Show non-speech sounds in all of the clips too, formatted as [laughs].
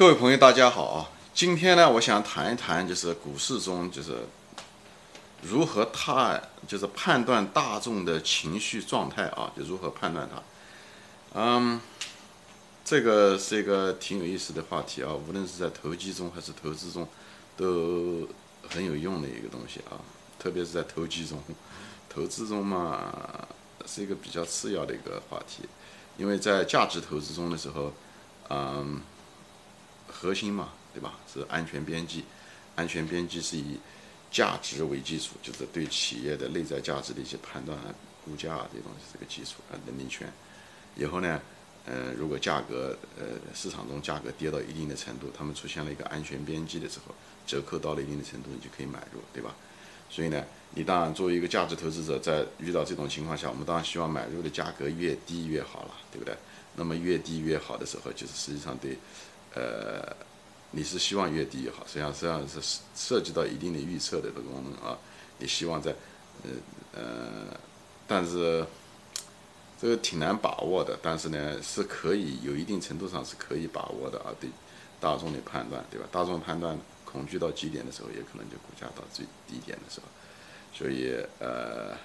各位朋友，大家好啊！今天呢，我想谈一谈，就是股市中就是如何判，就是判断大众的情绪状态啊，就如何判断它。嗯，这个是一个挺有意思的话题啊，无论是在投机中还是投资中，都很有用的一个东西啊。特别是在投机中，投资中嘛，是一个比较次要的一个话题，因为在价值投资中的时候，嗯。核心嘛，对吧？是安全边际，安全边际是以价值为基础，就是对企业的内在价值的一些判断、估价这些东西是个基础啊，能力圈。以后呢，呃，如果价格呃市场中价格跌到一定的程度，他们出现了一个安全边际的时候，折扣到了一定的程度，你就可以买入，对吧？所以呢，你当然作为一个价值投资者，在遇到这种情况下，我们当然希望买入的价格越低越好了，对不对？那么越低越好的时候，就是实际上对。呃，你是希望越低越好，实际上实际上是涉及到一定的预测的这个功能啊。你希望在，呃呃，但是这个挺难把握的，但是呢是可以有一定程度上是可以把握的啊。对大众的判断，对吧？大众判断恐惧到极点的时候，也可能就股价到最低点的时候，所以呃。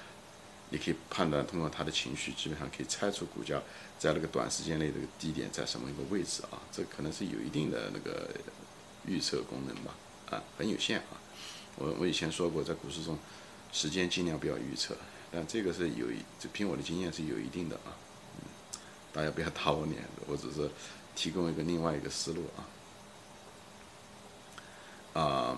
你可以判断，通过他的情绪，基本上可以猜出股价在那个短时间内这个低点在什么一个位置啊？这可能是有一定的那个预测功能吧？啊，很有限啊。我我以前说过，在股市中，时间尽量不要预测，但这个是有，这凭我的经验是有一定的啊。嗯，大家不要 [laughs] 打我脸，我只是提供一个另外一个思路啊。啊。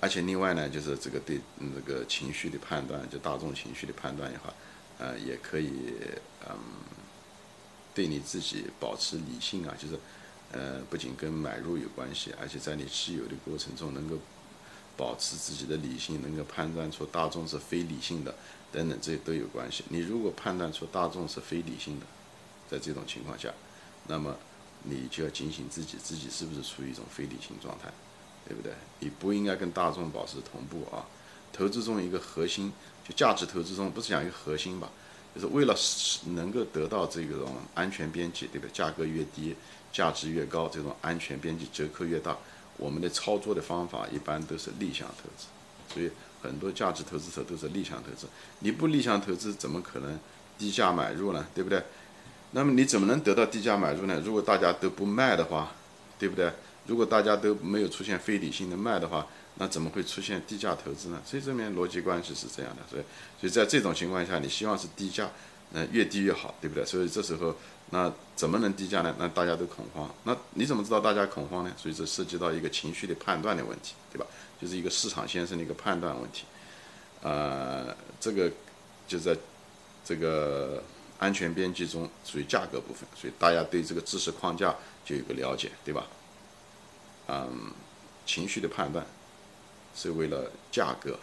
而且另外呢，就是这个对这个情绪的判断，就大众情绪的判断也好，呃，也可以嗯，对你自己保持理性啊，就是呃，不仅跟买入有关系，而且在你持有的过程中能够保持自己的理性，能够判断出大众是非理性的等等，这些都有关系。你如果判断出大众是非理性的，在这种情况下，那么你就要警醒自己，自己是不是处于一种非理性状态。对不对？你不应该跟大众保持同步啊！投资中一个核心，就价值投资中不是讲一个核心吧？就是为了能够得到这种安全边际，对不对？价格越低，价值越高，这种安全边际折扣越大，我们的操作的方法一般都是逆向投资。所以很多价值投资者都是逆向投资。你不逆向投资，怎么可能低价买入呢？对不对？那么你怎么能得到低价买入呢？如果大家都不卖的话，对不对？如果大家都没有出现非理性的卖的话，那怎么会出现低价投资呢？所以这边逻辑关系是这样的，所以所以在这种情况下，你希望是低价，嗯，越低越好，对不对？所以这时候那怎么能低价呢？那大家都恐慌，那你怎么知道大家恐慌呢？所以这涉及到一个情绪的判断的问题，对吧？就是一个市场先生的一个判断问题，呃，这个就在这个安全边际中属于价格部分，所以大家对这个知识框架就有个了解，对吧？嗯，情绪的判断是为了价格，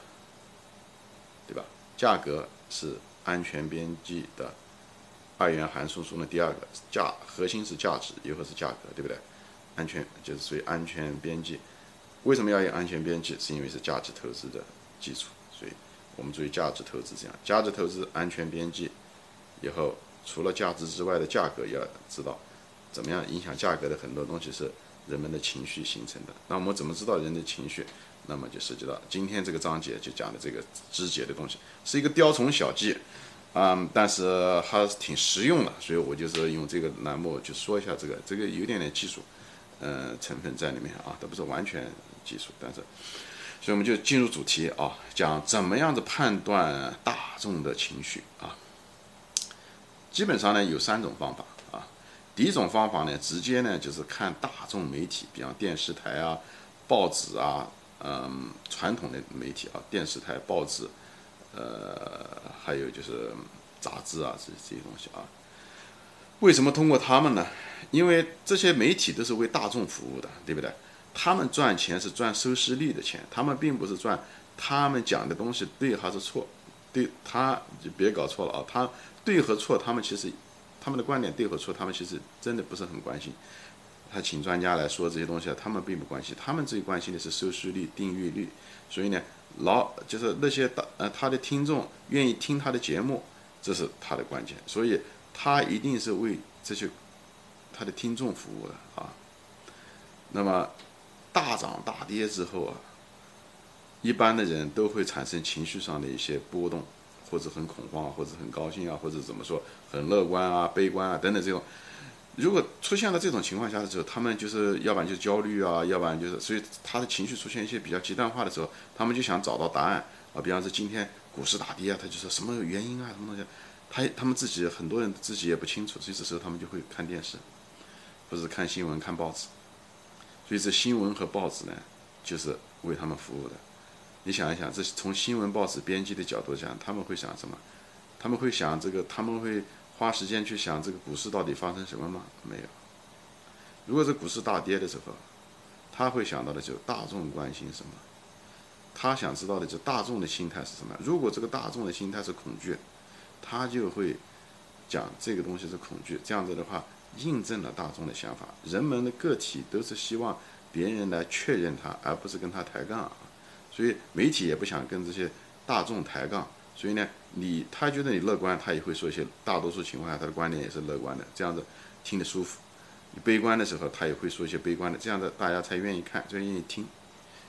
对吧？价格是安全边际的二元函数中的第二个价，核心是价值，以后是价格，对不对？安全就是属于安全边际。为什么要有安全边际？是因为是价值投资的基础，所以我们注意价值投资这样，价值投资安全边际以后，除了价值之外的价格，要知道怎么样影响价格的很多东西是。人们的情绪形成的，那我们怎么知道人的情绪？那么就涉及到今天这个章节就讲的这个肢解的东西，是一个雕虫小技，啊，但是还是挺实用的，所以我就是用这个栏目就说一下这个，这个有点点技术，呃，成分在里面啊，都不是完全技术，但是，所以我们就进入主题啊，讲怎么样子判断大众的情绪啊，基本上呢有三种方法。第一种方法呢，直接呢就是看大众媒体，比方电视台啊、报纸啊，嗯，传统的媒体啊，电视台、报纸，呃，还有就是杂志啊，这这些东西啊。为什么通过他们呢？因为这些媒体都是为大众服务的，对不对？他们赚钱是赚收视率的钱，他们并不是赚他们讲的东西对还是错，对他就别搞错了啊，他对和错，他们其实。他们的观点对和错，他们其实真的不是很关心。他请专家来说这些东西啊，他们并不关心。他们最关心的是收视率、订阅率。所以呢，老就是那些大呃他的听众愿意听他的节目，这是他的关键。所以他一定是为这些他的听众服务的啊。那么大涨大跌之后啊，一般的人都会产生情绪上的一些波动，或者很恐慌，或者很高兴啊，或者怎么说很乐观啊、悲观啊等等这种。如果出现了这种情况下的时候，他们就是要不然就焦虑啊，要不然就是，所以他的情绪出现一些比较极端化的时候，他们就想找到答案啊。比方说今天股市大跌啊，他就说什么原因啊，什么东西，他他们自己很多人自己也不清楚，所以这时候他们就会看电视，或者看新闻、看报纸。所以这新闻和报纸呢，就是为他们服务的。你想一想，这是从新闻报纸编辑的角度讲，他们会想什么？他们会想这个，他们会花时间去想这个股市到底发生什么吗？没有。如果是股市大跌的时候，他会想到的就是大众关心什么？他想知道的就大众的心态是什么？如果这个大众的心态是恐惧，他就会讲这个东西是恐惧。这样子的话。印证了大众的想法，人们的个体都是希望别人来确认他，而不是跟他抬杠啊。所以媒体也不想跟这些大众抬杠。所以呢，你他觉得你乐观，他也会说一些大多数情况下他的观点也是乐观的，这样子听得舒服。你悲观的时候，他也会说一些悲观的，这样子大家才愿意看，才愿意听。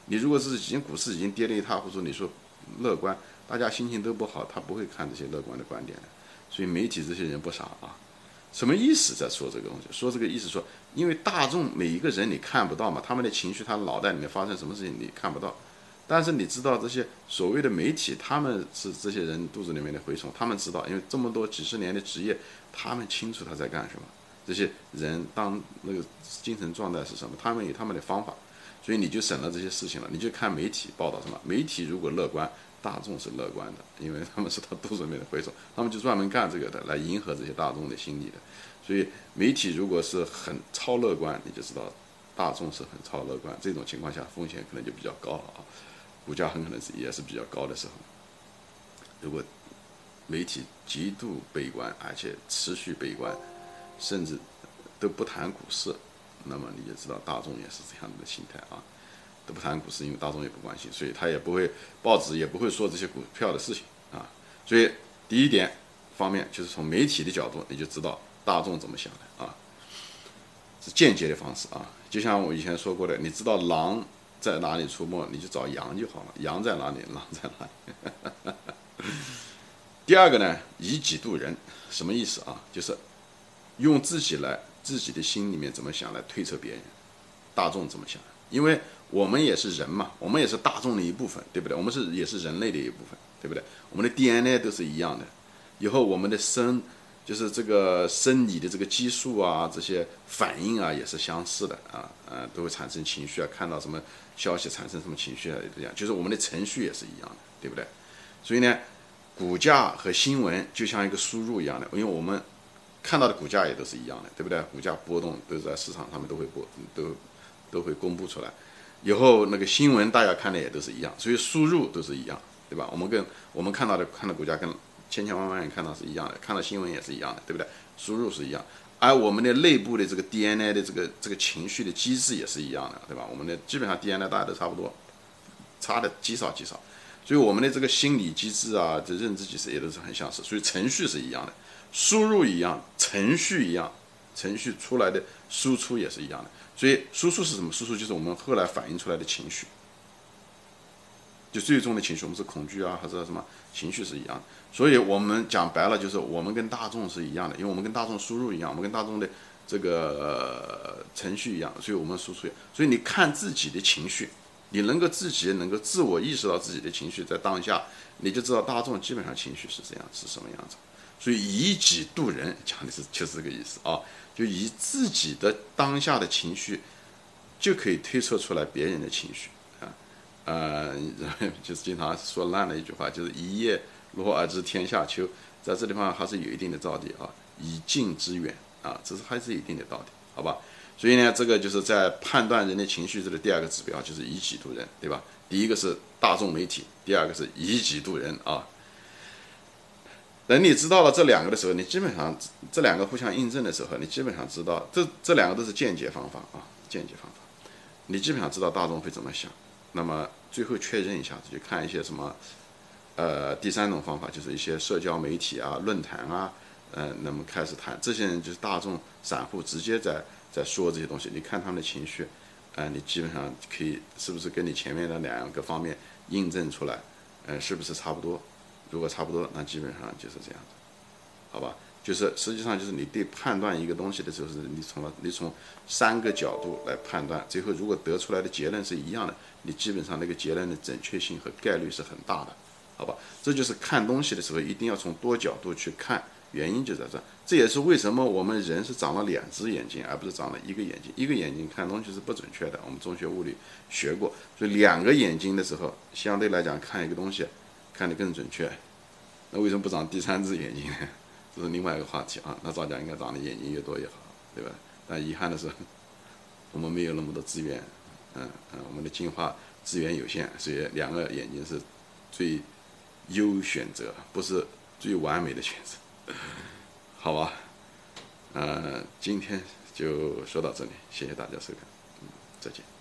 你如果是已经股市已经跌了一塌糊涂，你说乐观，大家心情都不好，他不会看这些乐观的观点的。所以媒体这些人不傻啊。什么意思在说这个东西？说这个意思说，因为大众每一个人你看不到嘛，他们的情绪，他脑袋里面发生什么事情你看不到，但是你知道这些所谓的媒体，他们是这些人肚子里面的蛔虫，他们知道，因为这么多几十年的职业，他们清楚他在干什么。这些人当那个精神状态是什么，他们有他们的方法，所以你就省了这些事情了。你就看媒体报道什么，媒体如果乐观。大众是乐观的，因为他们是他肚子里面的蛔虫，他们就专门干这个的，来迎合这些大众的心理的。所以媒体如果是很超乐观，你就知道大众是很超乐观，这种情况下风险可能就比较高了啊，股价很可能是也是比较高的时候。如果媒体极度悲观，而且持续悲观，甚至都不谈股市，那么你就知道大众也是这样的心态啊。都不谈股市，因为大众也不关心，所以他也不会报纸也不会说这些股票的事情啊。所以第一点方面就是从媒体的角度，你就知道大众怎么想的啊，是间接的方式啊。就像我以前说过的，你知道狼在哪里出没，你就找羊就好了。羊在哪里，狼在哪里。第二个呢，以己度人，什么意思啊？就是用自己来自己的心里面怎么想来推测别人，大众怎么想，因为。我们也是人嘛，我们也是大众的一部分，对不对？我们是也是人类的一部分，对不对？我们的 DNA 都是一样的，以后我们的生就是这个生理的这个激素啊，这些反应啊也是相似的啊，呃，都会产生情绪啊，看到什么消息产生什么情绪啊，这样就是我们的程序也是一样的，对不对？所以呢，股价和新闻就像一个输入一样的，因为我们看到的股价也都是一样的，对不对？股价波动都是在市场上面都会波，都都会公布出来。以后那个新闻大家看的也都是一样，所以输入都是一样，对吧？我们跟我们看到的看到股价跟千千万万人看到是一样的，看到新闻也是一样的，对不对？输入是一样，而我们的内部的这个 DNA 的这个这个情绪的机制也是一样的，对吧？我们的基本上 DNA 大家都差不多，差的极少极少，所以我们的这个心理机制啊，这认知机制也都是很相似，所以程序是一样的，输入一样，程序一样，程序出来的输出也是一样的。所以输出是什么？输出就是我们后来反映出来的情绪，就最终的情绪，我们是恐惧啊，还是什么情绪是一样的。所以我们讲白了，就是我们跟大众是一样的，因为我们跟大众输入一样，我们跟大众的这个程序一样，所以我们输出。所以你看自己的情绪，你能够自己能够自我意识到自己的情绪在当下，你就知道大众基本上情绪是这样是什么样子。所以以己度人，讲的是就是这个意思啊。就以自己的当下的情绪，就可以推测出来别人的情绪，呃，[laughs] 就是经常说烂的一句话，就是一叶落而知天下秋，在这地方还是有一定的道理啊，以近知远啊，这是还是一定的道理，好吧？所以呢，这个就是在判断人的情绪这个第二个指标，就是以己度人，对吧？第一个是大众媒体，第二个是以己度人啊。等你知道了这两个的时候，你基本上这两个互相印证的时候，你基本上知道这这两个都是间接方法啊，间接方法，你基本上知道大众会怎么想。那么最后确认一下子，就看一些什么，呃，第三种方法就是一些社交媒体啊、论坛啊，呃，那么开始谈这些人就是大众散户直接在在说这些东西，你看他们的情绪，呃，你基本上可以是不是跟你前面的两个方面印证出来，呃，是不是差不多？如果差不多，那基本上就是这样子，好吧？就是实际上就是你对判断一个东西的时候，是你从你从三个角度来判断，最后如果得出来的结论是一样的，你基本上那个结论的准确性和概率是很大的，好吧？这就是看东西的时候一定要从多角度去看。原因就在这，这也是为什么我们人是长了两只眼睛，而不是长了一个眼睛。一个眼睛看东西是不准确的，我们中学物理学过。所以两个眼睛的时候，相对来讲看一个东西看得更准确。那为什么不长第三只眼睛呢？这是另外一个话题啊。那照讲应该长的眼睛越多越好，对吧？但遗憾的是，我们没有那么多资源，嗯嗯，我们的进化资源有限，所以两个眼睛是最优选择，不是最完美的选择。好吧，呃，今天就说到这里，谢谢大家收看，嗯，再见。